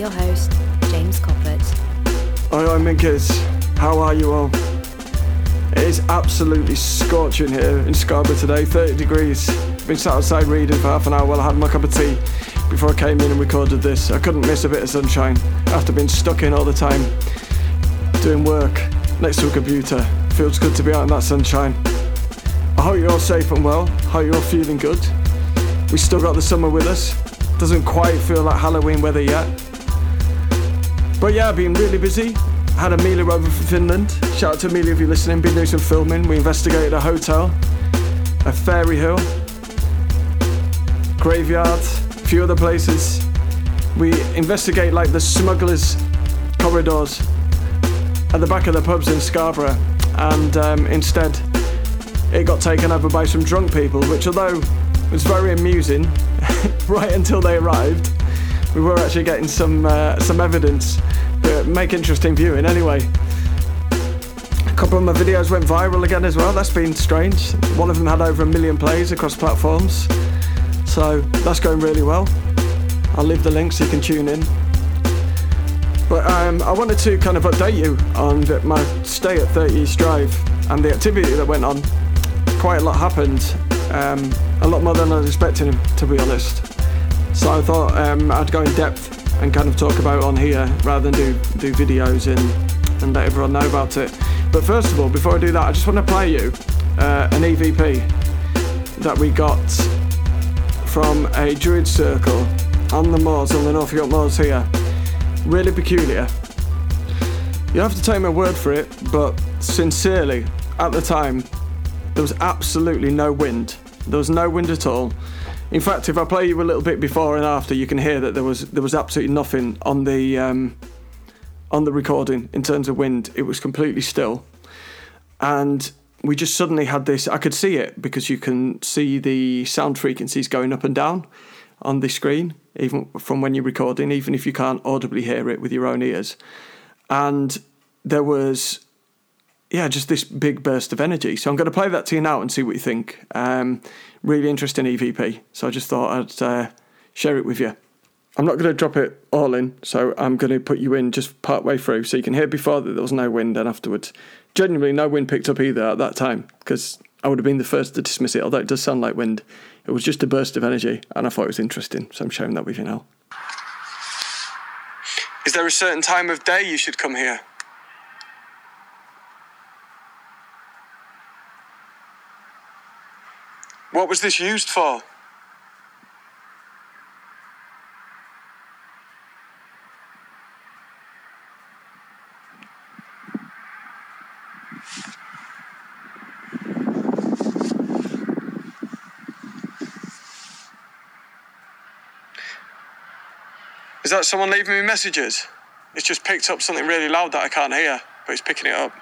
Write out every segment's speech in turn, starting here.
your host, James Coppert. Hi, I'm Minkers. How are you all? It is absolutely scorching here in Scarborough today, 30 degrees. Been sat outside reading for half an hour while I had my cup of tea before I came in and recorded this. I couldn't miss a bit of sunshine after being stuck in all the time doing work next to a computer. Feels good to be out in that sunshine. I hope you're all safe and well. Hope you're all feeling good. We still got the summer with us. Doesn't quite feel like Halloween weather yet. But yeah, I've been really busy. Had Amelia over from Finland. Shout out to Amelia if you're listening. Been doing some filming. We investigated a hotel, a fairy hill, graveyard, a few other places. We investigate like the smugglers' corridors at the back of the pubs in Scarborough, and um, instead it got taken over by some drunk people, which although it was very amusing right until they arrived, we were actually getting some uh, some evidence make interesting viewing anyway. A couple of my videos went viral again as well. That's been strange. One of them had over a million plays across platforms, so that's going really well. I'll leave the link so you can tune in. But um, I wanted to kind of update you on my stay at 30 East Drive and the activity that went on. Quite a lot happened, um, a lot more than I was expecting, to be honest. So I thought um, I'd go in depth and kind of talk about on here rather than do, do videos and, and let everyone know about it. But first of all, before I do that, I just want to play you uh, an EVP that we got from a Druid circle on the moors, on the North York Moors here really peculiar. You have to take my word for it, but sincerely, at the time, there was absolutely no wind. There was no wind at all. In fact, if I play you a little bit before and after, you can hear that there was there was absolutely nothing on the um, on the recording in terms of wind. It was completely still, and we just suddenly had this. I could see it because you can see the sound frequencies going up and down on the screen, even from when you're recording, even if you can't audibly hear it with your own ears. And there was, yeah, just this big burst of energy. So I'm going to play that to you now and see what you think. Um, really interesting EVP. So I just thought I'd uh, share it with you. I'm not going to drop it all in, so I'm going to put you in just part way through so you can hear before that there was no wind and afterwards. Genuinely, no wind picked up either at that time because I would have been the first to dismiss it, although it does sound like wind. It was just a burst of energy, and I thought it was interesting, so I'm sharing that with you now. Is there a certain time of day you should come here? What was this used for? Is that someone leaving me messages? It's just picked up something really loud that I can't hear, but it's picking it up.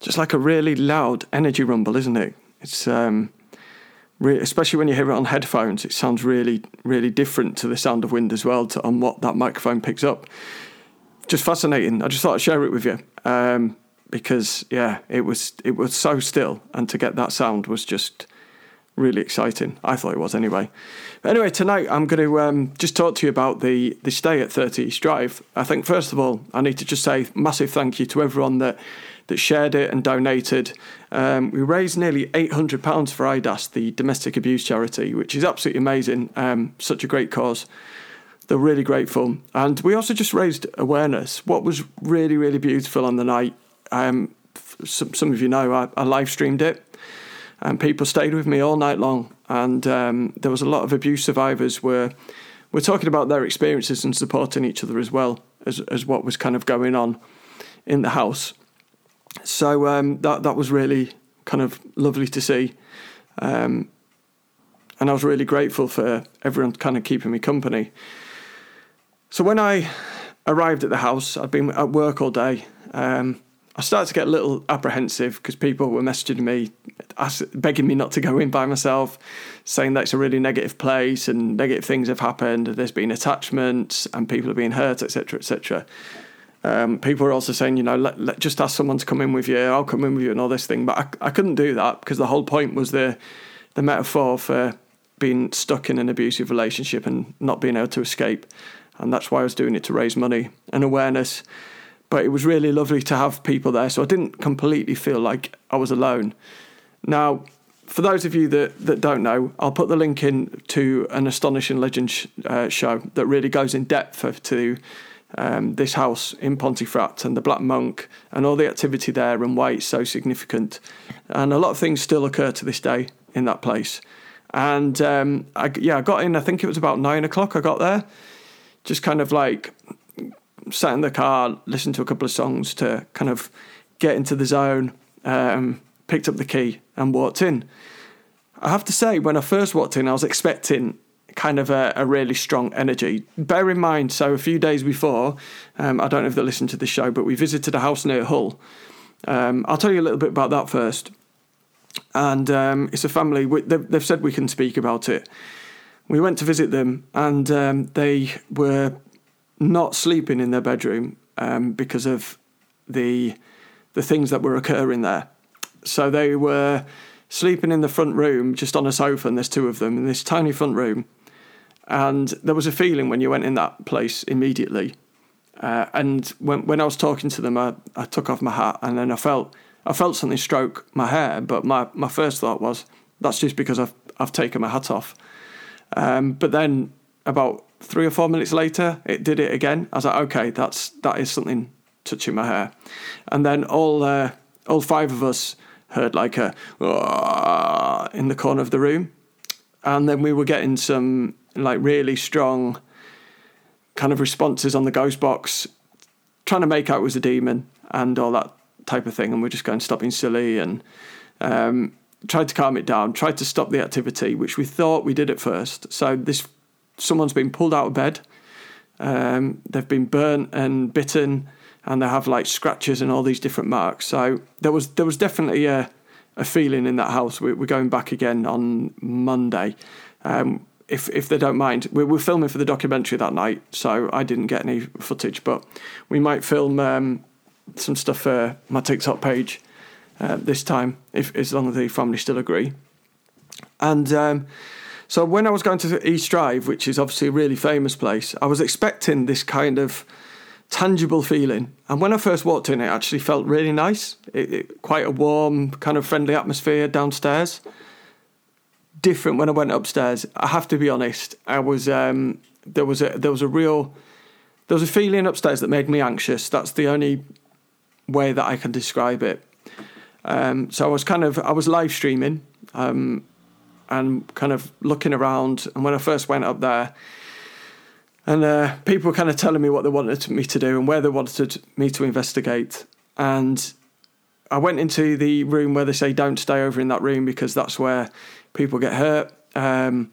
Just like a really loud energy rumble, isn't it? It's um, especially when you hear it on headphones. It sounds really, really different to the sound of wind as well, to, on what that microphone picks up. Just fascinating. I just thought I'd share it with you um, because, yeah, it was it was so still, and to get that sound was just really exciting. I thought it was anyway. But anyway, tonight I'm going to um, just talk to you about the, the stay at 30 East Drive. I think, first of all, I need to just say massive thank you to everyone that, that shared it and donated. Um, we raised nearly £800 for IDAS, the domestic abuse charity, which is absolutely amazing. Um, such a great cause. They're really grateful. And we also just raised awareness. What was really, really beautiful on the night, um, some, some of you know, I, I live streamed it and people stayed with me all night long. And um, there was a lot of abuse survivors were were talking about their experiences and supporting each other as well as as what was kind of going on in the house. So um, that that was really kind of lovely to see, um, and I was really grateful for everyone kind of keeping me company. So when I arrived at the house, I'd been at work all day. Um, I started to get a little apprehensive because people were messaging me, begging me not to go in by myself, saying that it's a really negative place and negative things have happened. There's been attachments and people are being hurt, etc., etc. Um, people were also saying, you know, let, let, just ask someone to come in with you. I'll come in with you and all this thing. But I, I couldn't do that because the whole point was the the metaphor for being stuck in an abusive relationship and not being able to escape. and that's why I was doing it to raise money and awareness. But it was really lovely to have people there, so I didn't completely feel like I was alone. Now, for those of you that, that don't know, I'll put the link in to an Astonishing Legend sh- uh, show that really goes in depth to um, this house in Pontefract and the Black Monk and all the activity there and why it's so significant. And a lot of things still occur to this day in that place. And um, I, yeah, I got in, I think it was about nine o'clock I got there. Just kind of like sat in the car, listened to a couple of songs to kind of get into the zone, um, picked up the key and walked in. I have to say, when I first walked in, I was expecting kind of a, a, really strong energy. Bear in mind, so a few days before, um, I don't know if they listened to the show, but we visited a house near Hull. Um, I'll tell you a little bit about that first. And um, it's a family, we, they've, they've, said we can speak about it. We went to visit them, and um, they were not sleeping in their bedroom um, because of the the things that were occurring there. So they were sleeping in the front room, just on a sofa, and there's two of them in this tiny front room. And there was a feeling when you went in that place immediately. Uh, and when when I was talking to them, I, I took off my hat, and then I felt I felt something stroke my hair. But my, my first thought was that's just because I've I've taken my hat off. Um, but then about three or four minutes later, it did it again. I was like, okay, that's that is something touching my hair. And then all uh, all five of us heard like a in the corner of the room, and then we were getting some like really strong kind of responses on the ghost box, trying to make out it was a demon and all that type of thing. And we're just going, stop being silly and um, tried to calm it down, tried to stop the activity, which we thought we did at first. So this someone's been pulled out of bed, um, they've been burnt and bitten, and they have like scratches and all these different marks. So there was there was definitely a a feeling in that house. We're going back again on Monday. Um, if if they don't mind, we were filming for the documentary that night, so I didn't get any footage, but we might film um, some stuff for my TikTok page uh, this time, if as long as the family still agree. And um, so when I was going to East Drive, which is obviously a really famous place, I was expecting this kind of tangible feeling. And when I first walked in, it actually felt really nice. It, it, quite a warm, kind of friendly atmosphere downstairs. Different when I went upstairs. I have to be honest. I was um, there was a there was a real there was a feeling upstairs that made me anxious. That's the only way that I can describe it. Um, so I was kind of I was live streaming um, and kind of looking around. And when I first went up there, and uh, people were kind of telling me what they wanted me to do and where they wanted me to investigate. And I went into the room where they say don't stay over in that room because that's where people get hurt. Um,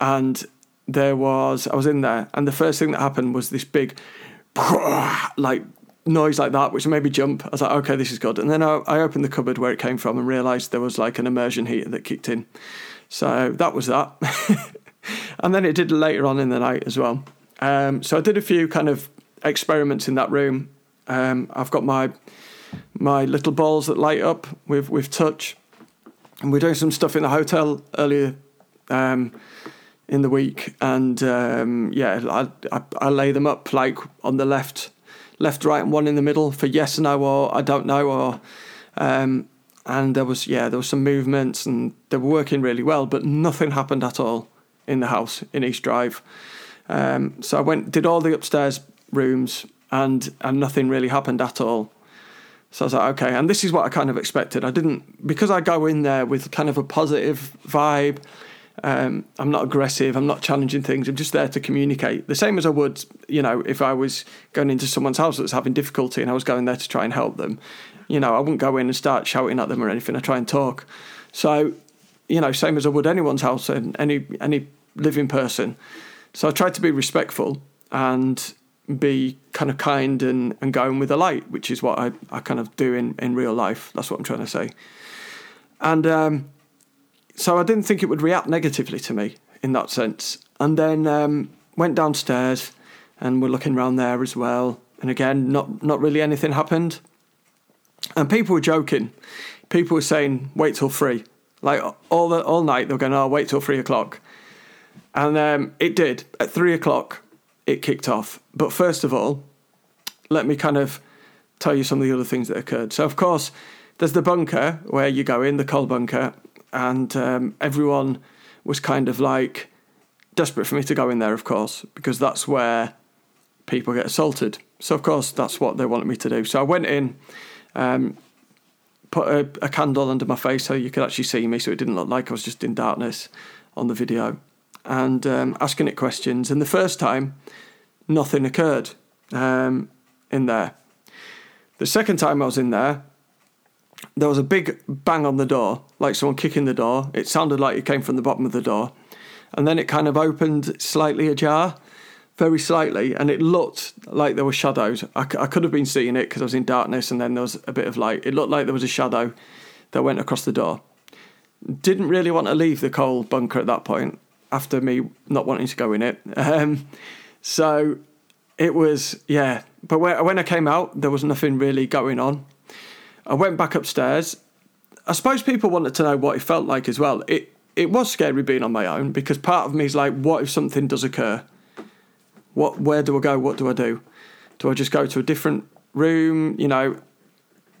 and there was, I was in there, and the first thing that happened was this big, like noise like that, which made me jump. I was like, okay, this is good. And then I, I opened the cupboard where it came from and realised there was like an immersion heater that kicked in. So that was that. and then it did later on in the night as well. Um, so I did a few kind of experiments in that room. Um, I've got my my little balls that light up with with touch, and we're doing some stuff in the hotel earlier um, in the week, and um, yeah, I, I, I lay them up like on the left, left, right, and one in the middle for yes, no, or I don't know, or um, and there was yeah, there was some movements, and they were working really well, but nothing happened at all in the house in East Drive. Um, so I went, did all the upstairs rooms, and and nothing really happened at all. So I was like, okay, and this is what I kind of expected. I didn't because I go in there with kind of a positive vibe. Um, I'm not aggressive. I'm not challenging things. I'm just there to communicate. The same as I would, you know, if I was going into someone's house that's having difficulty and I was going there to try and help them. You know, I wouldn't go in and start shouting at them or anything. I try and talk. So, you know, same as I would anyone's house and any any living person. So I tried to be respectful and be kind of kind and, and going with the light, which is what I, I kind of do in, in real life. That's what I'm trying to say. And um, so I didn't think it would react negatively to me in that sense. And then um, went downstairs and we're looking around there as well. And again, not not really anything happened. And people were joking. People were saying, "Wait till three. Like all the all night, they were going, "Oh, wait till three o'clock." And um, it did. At three o'clock, it kicked off. But first of all, let me kind of tell you some of the other things that occurred. So, of course, there's the bunker where you go in, the coal bunker, and um, everyone was kind of like desperate for me to go in there, of course, because that's where people get assaulted. So, of course, that's what they wanted me to do. So, I went in, um, put a, a candle under my face so you could actually see me, so it didn't look like I was just in darkness on the video, and um, asking it questions. And the first time, nothing occurred um, in there. The second time I was in there, there was a big bang on the door, like someone kicking the door. It sounded like it came from the bottom of the door. And then it kind of opened slightly ajar, very slightly, and it looked like there were shadows. I, I could have been seeing it because I was in darkness, and then there was a bit of light. It looked like there was a shadow that went across the door. Didn't really want to leave the coal bunker at that point after me not wanting to go in it. Um, so it was, yeah. But when I came out, there was nothing really going on. I went back upstairs. I suppose people wanted to know what it felt like as well. It it was scary being on my own because part of me is like, what if something does occur? What where do I go? What do I do? Do I just go to a different room? You know,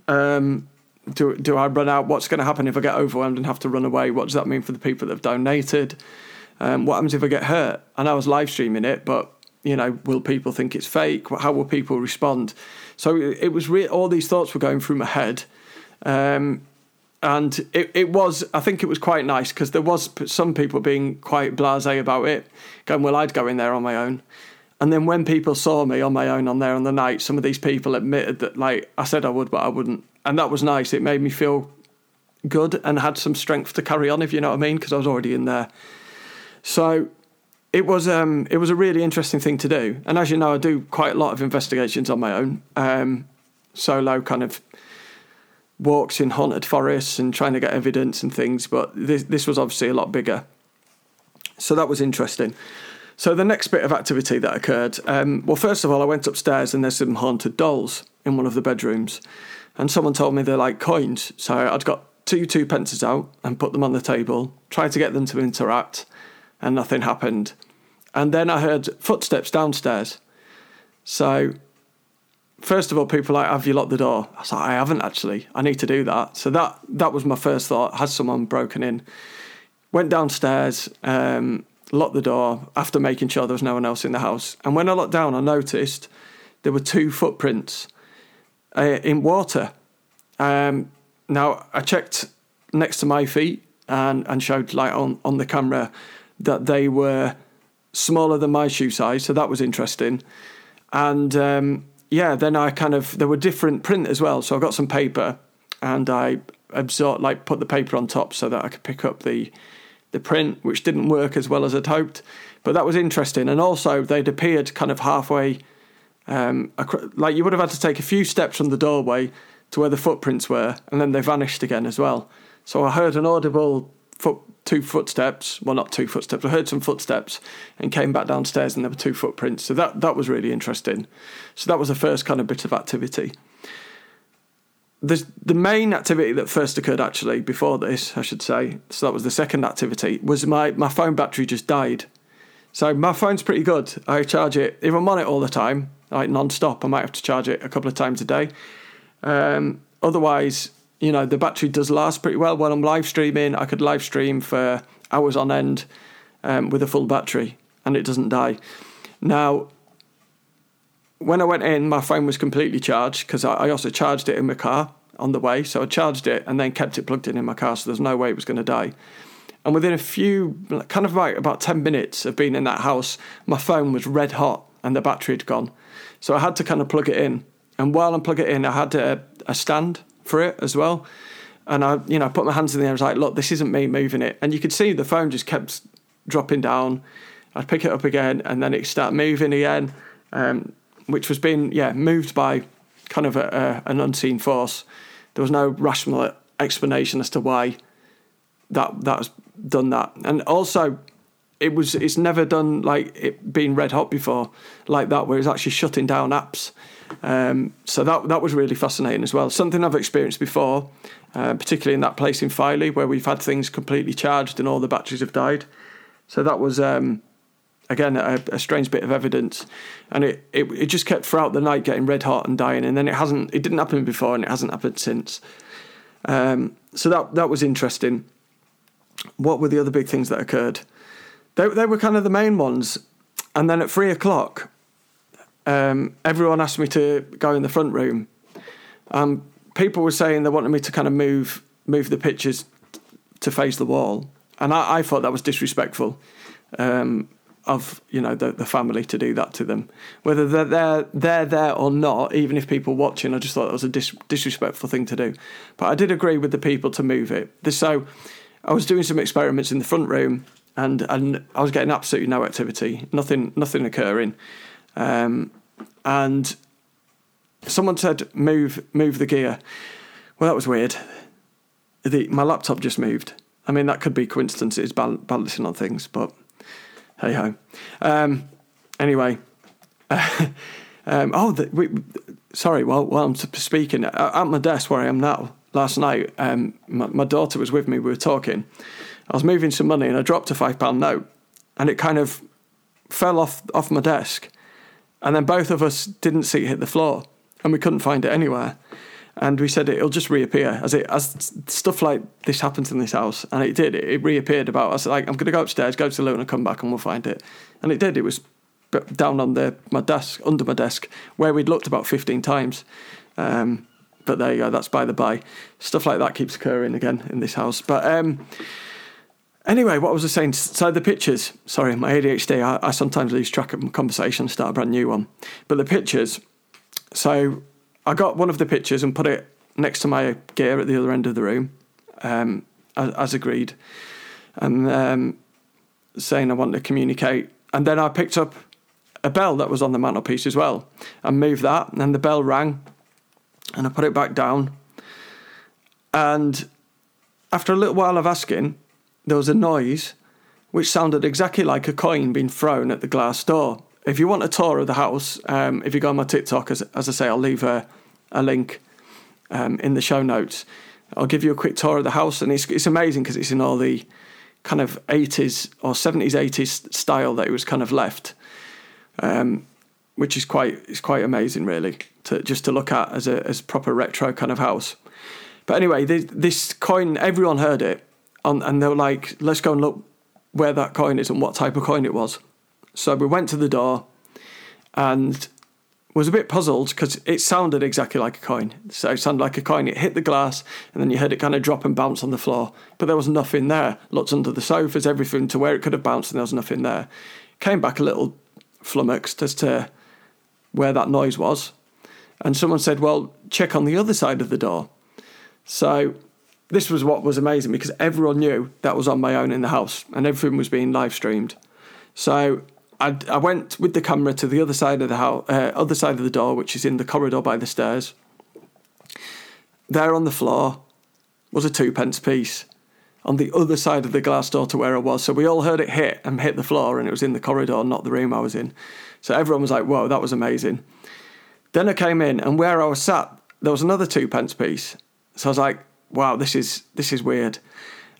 um, do do I run out? What's going to happen if I get overwhelmed and have to run away? What does that mean for the people that have donated? Um, what happens if I get hurt? And I was live streaming it, but you know, will people think it's fake? How will people respond? So it was re- all these thoughts were going through my head. Um, and it, it was, I think it was quite nice because there was some people being quite blasé about it, going, well, I'd go in there on my own. And then when people saw me on my own on there on the night, some of these people admitted that, like, I said I would, but I wouldn't. And that was nice. It made me feel good and had some strength to carry on, if you know what I mean, because I was already in there. So it was um, it was a really interesting thing to do. And as you know, I do quite a lot of investigations on my own, um, solo kind of walks in haunted forests and trying to get evidence and things. But this this was obviously a lot bigger, so that was interesting. So the next bit of activity that occurred, um, well, first of all, I went upstairs and there's some haunted dolls in one of the bedrooms, and someone told me they're like coins. So I'd got two two pences out and put them on the table, tried to get them to interact, and nothing happened. And then I heard footsteps downstairs. So, first of all, people like, "Have you locked the door?" I was like, "I haven't actually. I need to do that." So that that was my first thought. Has someone broken in? Went downstairs, um, locked the door after making sure there was no one else in the house. And when I looked down, I noticed there were two footprints uh, in water. Um, now I checked next to my feet and and showed like on on the camera that they were smaller than my shoe size, so that was interesting. And um, yeah, then I kind of there were different print as well, so I got some paper and I absorbed like put the paper on top so that I could pick up the the print, which didn't work as well as I'd hoped, but that was interesting. And also they'd appeared kind of halfway, um, like you would have had to take a few steps from the doorway to where the footprints were, and then they vanished again as well. So I heard an audible foot two footsteps. Well, not two footsteps. I heard some footsteps and came back downstairs, and there were two footprints. So that that was really interesting. So that was the first kind of bit of activity. The the main activity that first occurred actually before this, I should say. So that was the second activity. Was my my phone battery just died. So my phone's pretty good. I charge it if I'm on it all the time, like non-stop. I might have to charge it a couple of times a day. Um, otherwise, you know, the battery does last pretty well. When I'm live streaming, I could live stream for hours on end um, with a full battery and it doesn't die. Now, when I went in, my phone was completely charged because I also charged it in my car on the way. So I charged it and then kept it plugged in in my car, so there's no way it was going to die. And within a few, kind of like about 10 minutes of being in that house, my phone was red hot and the battery had gone. So I had to kind of plug it in. And while I'm plugging it in, I had a, a stand for it as well. And I, you know, put my hands in the air. I was like, "Look, this isn't me moving it." And you could see the phone just kept dropping down. I'd pick it up again, and then it start moving again, um, which was being yeah moved by kind of a, a, an unseen force. There was no rational explanation as to why that that was done that, and also it was it's never done like it being red hot before like that, where it's actually shutting down apps. Um, so that that was really fascinating as well. Something I've experienced before, uh, particularly in that place in Filey where we've had things completely charged and all the batteries have died. So that was um, again a, a, strange bit of evidence. And it, it it just kept throughout the night getting red hot and dying. And then it hasn't it didn't happen before and it hasn't happened since. Um, so that that was interesting. What were the other big things that occurred? They, they were kind of the main ones. And then at three o'clock um, everyone asked me to go in the front room um, people were saying they wanted me to kind of move move the pictures to face the wall and I, I thought that was disrespectful um, of you know the, the family to do that to them, whether they're there, they're there or not. Even if people watching, I just thought that was a dis- disrespectful thing to do. But I did agree with the people to move it. So I was doing some experiments in the front room, and and I was getting absolutely no activity, nothing nothing occurring, um, and someone said move move the gear. Well, that was weird. The, my laptop just moved. I mean, that could be coincidences, balancing on things, but hey ho. Um, anyway, um, oh, the, we, sorry. Well, while I'm speaking at my desk where I am now, last night, um, my, my, daughter was with me. We were talking. I was moving some money and I dropped a five pound note, and it kind of fell off off my desk, and then both of us didn't see it hit the floor, and we couldn't find it anywhere and we said it'll just reappear as it as stuff like this happens in this house, and it did. It, it reappeared about. I like, I'm going to go upstairs, go to the loo, and come back, and we'll find it. And it did. It was down on the my desk, under my desk, where we'd looked about 15 times. Um, but there you go. That's by the by. Stuff like that keeps occurring again in this house. But um, anyway, what was I saying? So the pictures. Sorry, my ADHD. I, I sometimes lose track of my conversation, and start a brand new one. But the pictures. So I got one of the pictures and put it next to my gear at the other end of the room, um, as, as, agreed, and um, saying I wanted to communicate. And then I picked up a bell that was on the mantelpiece as well and moved that, and the bell rang, and I put it back down. And after a little while of asking, there was a noise which sounded exactly like a coin being thrown at the glass door if you want a tour of the house, um, if you go on my TikTok, as, as I say, I'll leave a, a link um, in the show notes. I'll give you a quick tour of the house, and it's it's amazing because it's in all the kind of 80s or 70s 80s style that it was kind of left, um, which is quite is quite amazing really to just to look at as a as proper retro kind of house. But anyway, this, this coin, everyone heard it, on, and they were like, "Let's go and look where that coin is and what type of coin it was." So we went to the door and was a bit puzzled because it sounded exactly like a coin. So it sounded like a coin. It hit the glass and then you heard it kind of drop and bounce on the floor. But there was nothing there. Looked under the sofas, everything to where it could have bounced, and there was nothing there. Came back a little flummoxed as to where that noise was. And someone said, Well, check on the other side of the door. So this was what was amazing because everyone knew that was on my own in the house and everything was being live streamed. So I, I went with the camera to the other side of the house, uh, other side of the door, which is in the corridor by the stairs. There on the floor was a two pence piece on the other side of the glass door to where I was. So we all heard it hit and hit the floor, and it was in the corridor, not the room I was in. So everyone was like, "Whoa, that was amazing." Then I came in, and where I was sat, there was another two pence piece. So I was like, "Wow, this is this is weird."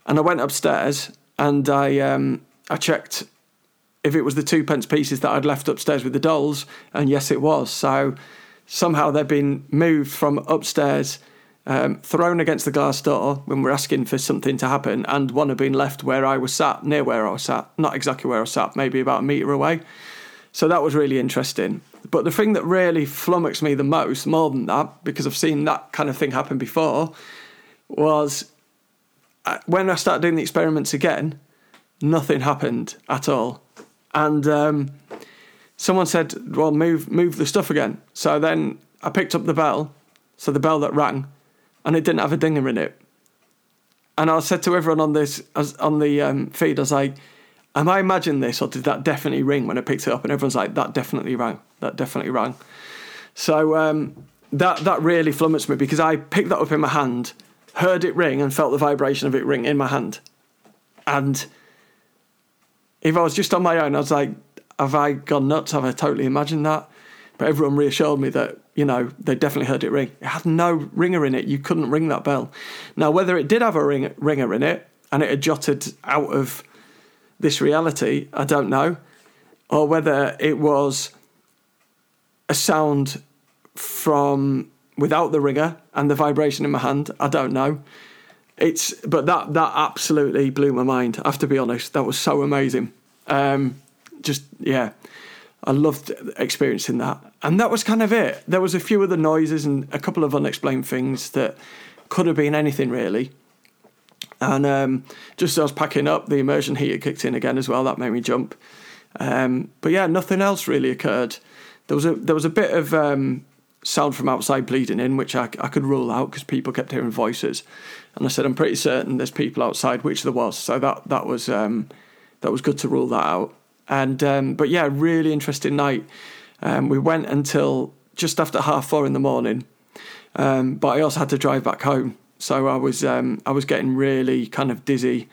And I went upstairs and I um, I checked if it was the two pence pieces that I'd left upstairs with the dolls, and yes, it was. So somehow they've been moved from upstairs, um, thrown against the glass door when we're asking for something to happen, and one had been left where I was sat, near where I was sat, not exactly where I was sat, maybe about a metre away. So that was really interesting. But the thing that really flummoxed me the most, more than that, because I've seen that kind of thing happen before, was uh, when I started doing the experiments again, nothing happened at all and um, someone said, "Well, move move the stuff again." So then I picked up the bell, so the bell that rang, and it didn't have a dinger in it. And I said to everyone on this on the um, feed, I was like, "Am I imagining this, or did that definitely ring when I picked it up?" And everyone's like, "That definitely rang. That definitely rang." So um, that that really flummoxed me because I picked that up in my hand, heard it ring, and felt the vibration of it ring in my hand, and if I was just on my own, I was like, have I gone nuts? Have I totally imagined that? But everyone reassured me that, you know, they definitely heard it ring. It had no ringer in it. You couldn't ring that bell. Now, whether it did have a ring, ringer in it and it had jotted out of this reality, I don't know. or whether it was a sound from without the ringer and the vibration in my hand. I don't know. It's but that that absolutely blew my mind. I have to be honest. That was so amazing. Um, just yeah, I loved experiencing that. And that was kind of it. There was a few other noises and a couple of unexplained things that could have been anything really. And um, just as I was packing up, the immersion heater kicked in again as well. That made me jump. Um, but yeah, nothing else really occurred. There was a there was a bit of um, sound from outside bleeding in, which I, I could rule out because people kept hearing voices. And I said, I'm pretty certain there's people outside, which there was. So that that was um, that was good to rule that out. And um, but yeah, really interesting night. Um, we went until just after half four in the morning, um, but I also had to drive back home, so I was um, I was getting really kind of dizzy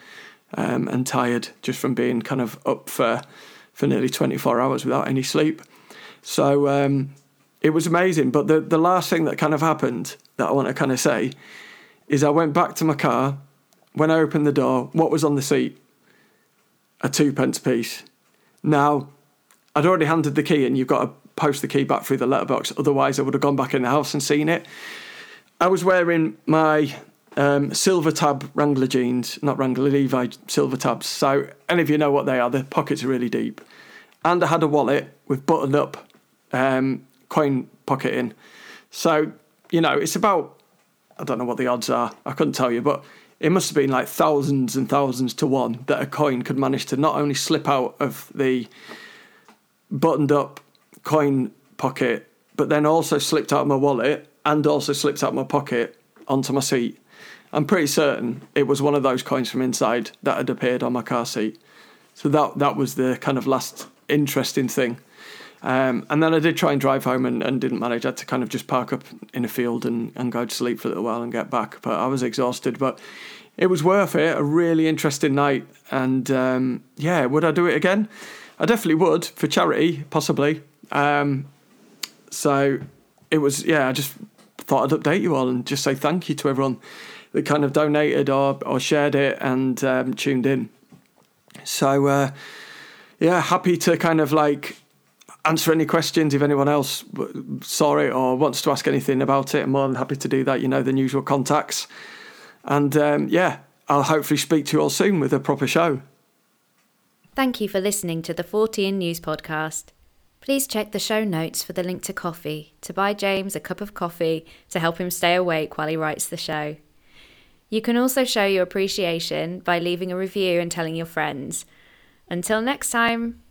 um, and tired just from being kind of up for for nearly 24 hours without any sleep. So um, it was amazing. But the the last thing that kind of happened that I want to kind of say is I went back to my car. When I opened the door, what was on the seat? A two pence piece. Now, I'd already handed the key, and you've got to post the key back through the letterbox. Otherwise, I would have gone back in the house and seen it. I was wearing my um, silver tab Wrangler jeans, not Wrangler Levi silver tabs. So, any of you know what they are? The pockets are really deep. And I had a wallet with buttoned up um, coin pocket in. So, you know, it's about, I don't know what the odds are, I couldn't tell you, but it must have been like thousands and thousands to one that a coin could manage to not only slip out of the buttoned up coin pocket, but then also slipped out of my wallet and also slipped out of my pocket onto my seat. I'm pretty certain it was one of those coins from inside that had appeared on my car seat. So that that was the kind of last interesting thing. Um, and then I did try and drive home and, and, didn't manage. I had to kind of just park up in a field and, and go to sleep for a little while and get back. But I was exhausted. But it was worth it. A really interesting night. And um, yeah, would I do it again? I definitely would for charity, possibly. Um, so it was, yeah, I just thought I'd update you all and just say thank you to everyone that kind of donated or, or shared it and um, tuned in. So, uh, yeah, happy to kind of like answer any questions if anyone else saw it or wants to ask anything about it. I'm more than happy to do that. You know, the usual contacts. And um, yeah, I'll hopefully speak to you all soon with a proper show. Thank you for listening to the Fortean News Podcast. Please check the show notes for the link to Ko-fi to buy James a cup of coffee to help him stay awake while he writes the show. You can also show your appreciation by leaving a review and telling your friends. Until next time.